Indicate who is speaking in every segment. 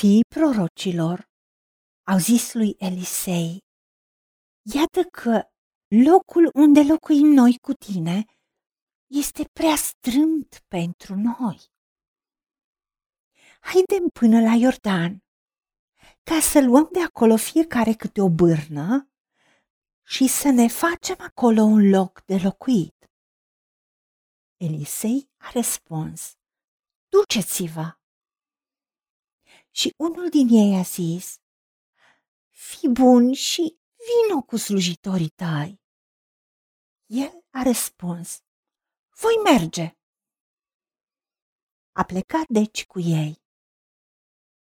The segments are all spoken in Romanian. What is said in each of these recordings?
Speaker 1: Fiii prorocilor au zis lui Elisei, Iată că locul unde locuim noi cu tine este prea strâmt pentru noi. Haidem până la Iordan, ca să luăm de acolo fiecare câte o bârnă și să ne facem acolo un loc de locuit. Elisei a răspuns, duceți-vă. Și unul din ei a zis, fi bun și vino cu slujitorii tăi. El a răspuns, voi merge. A plecat deci cu ei.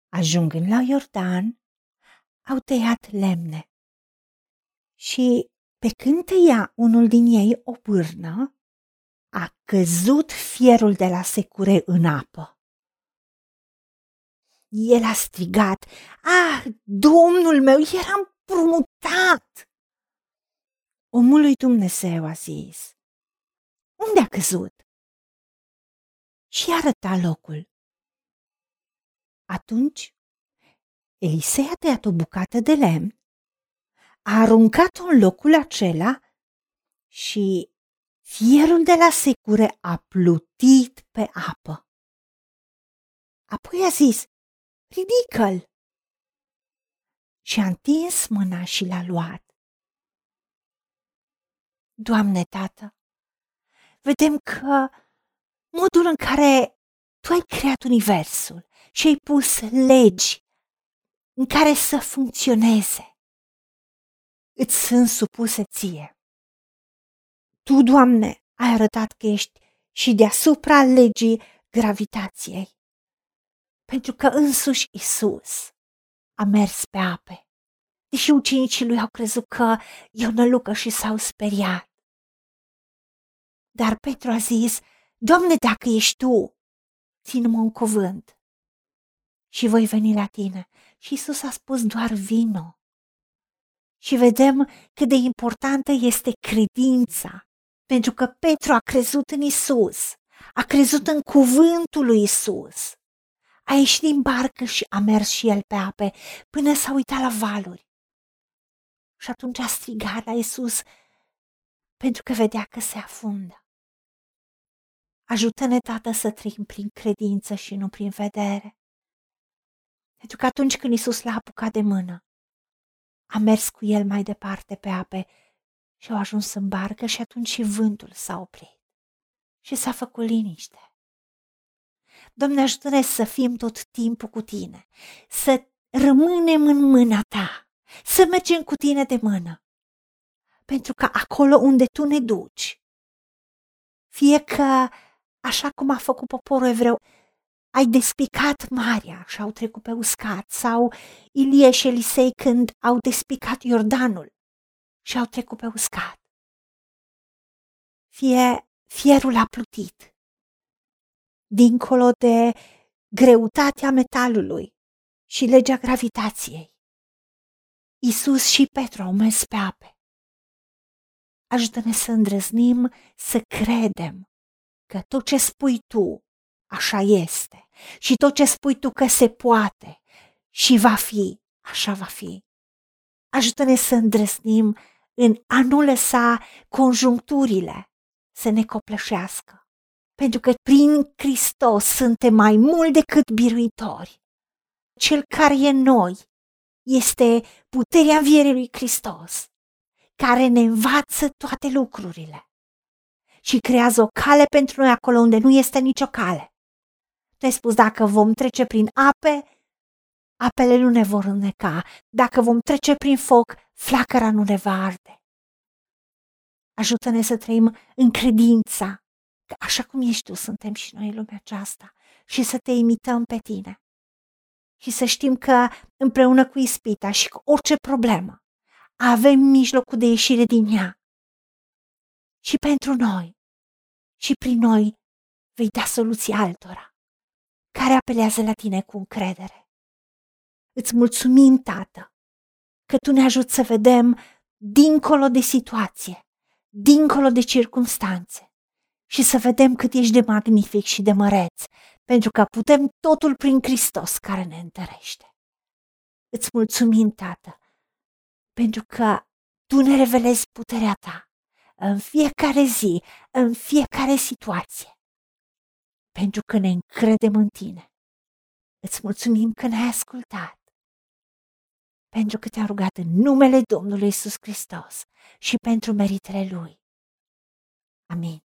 Speaker 1: Ajungând la Iordan, au tăiat lemne. Și pe când tăia unul din ei o pârnă, a căzut fierul de la secure în apă. El a strigat, Ah, domnul meu, eram prumutat! Omul lui Dumnezeu a zis, Unde a căzut? Și arăta locul. Atunci, Elisei a tăiat o bucată de lemn, a aruncat-o în locul acela și fierul de la secure a plutit pe apă. Apoi a zis, ridică-l! Și a întins mâna și l-a luat. Doamne, Tată, vedem că modul în care Tu ai creat Universul și ai pus legi în care să funcționeze, îți sunt supuse ție. Tu, Doamne, ai arătat că ești și deasupra legii gravitației, pentru că însuși Isus a mers pe ape, deși ucenicii lui au crezut că e o nălucă și s-au speriat. Dar Petru a zis, Doamne, dacă ești Tu, țin-mă un cuvânt și voi veni la tine. Și Isus a spus doar vino. Și vedem cât de importantă este credința, pentru că Petru a crezut în Isus, a crezut în cuvântul lui Isus. A ieșit din barcă și a mers și el pe ape până s-a uitat la valuri. Și atunci a strigat la Isus pentru că vedea că se afundă. Ajută-ne, Tată, să trăim prin credință și nu prin vedere. Pentru că atunci când Isus l-a apucat de mână, a mers cu el mai departe pe ape și au ajuns în barcă și atunci și vântul s-a oprit și s-a făcut liniște. Doamne, ajută-ne să fim tot timpul cu tine, să rămânem în mâna ta, să mergem cu tine de mână. Pentru că acolo unde tu ne duci, fie că, așa cum a făcut poporul evreu, ai despicat marea și au trecut pe uscat, sau Ilie și Elisei când au despicat Iordanul și au trecut pe uscat. Fie fierul a plutit, dincolo de greutatea metalului și legea gravitației. Isus și Petru au mers pe ape. Ajută-ne să îndrăznim să credem că tot ce spui tu așa este și tot ce spui tu că se poate și va fi, așa va fi. Ajută-ne să îndrăznim în a nu lăsa conjuncturile să ne copleșească pentru că prin Hristos suntem mai mult decât biruitori. Cel care e în noi este puterea învierii lui Hristos, care ne învață toate lucrurile și creează o cale pentru noi acolo unde nu este nicio cale. Tu ai spus, dacă vom trece prin ape, apele nu ne vor înneca. Dacă vom trece prin foc, flacăra nu ne va arde. Ajută-ne să trăim în credința că așa cum ești tu, suntem și noi în lumea aceasta și să te imităm pe tine. Și să știm că împreună cu ispita și cu orice problemă avem mijlocul de ieșire din ea. Și pentru noi și prin noi vei da soluții altora care apelează la tine cu încredere. Îți mulțumim, Tată, că Tu ne ajuți să vedem dincolo de situație, dincolo de circumstanțe, și să vedem cât ești de magnific și de măreț, pentru că putem totul prin Hristos care ne întărește. Îți mulțumim, Tată, pentru că Tu ne revelezi puterea Ta în fiecare zi, în fiecare situație, pentru că ne încredem în Tine. Îți mulțumim că ne-ai ascultat, pentru că te-am rugat în numele Domnului Isus Hristos și pentru meritele Lui. Amin.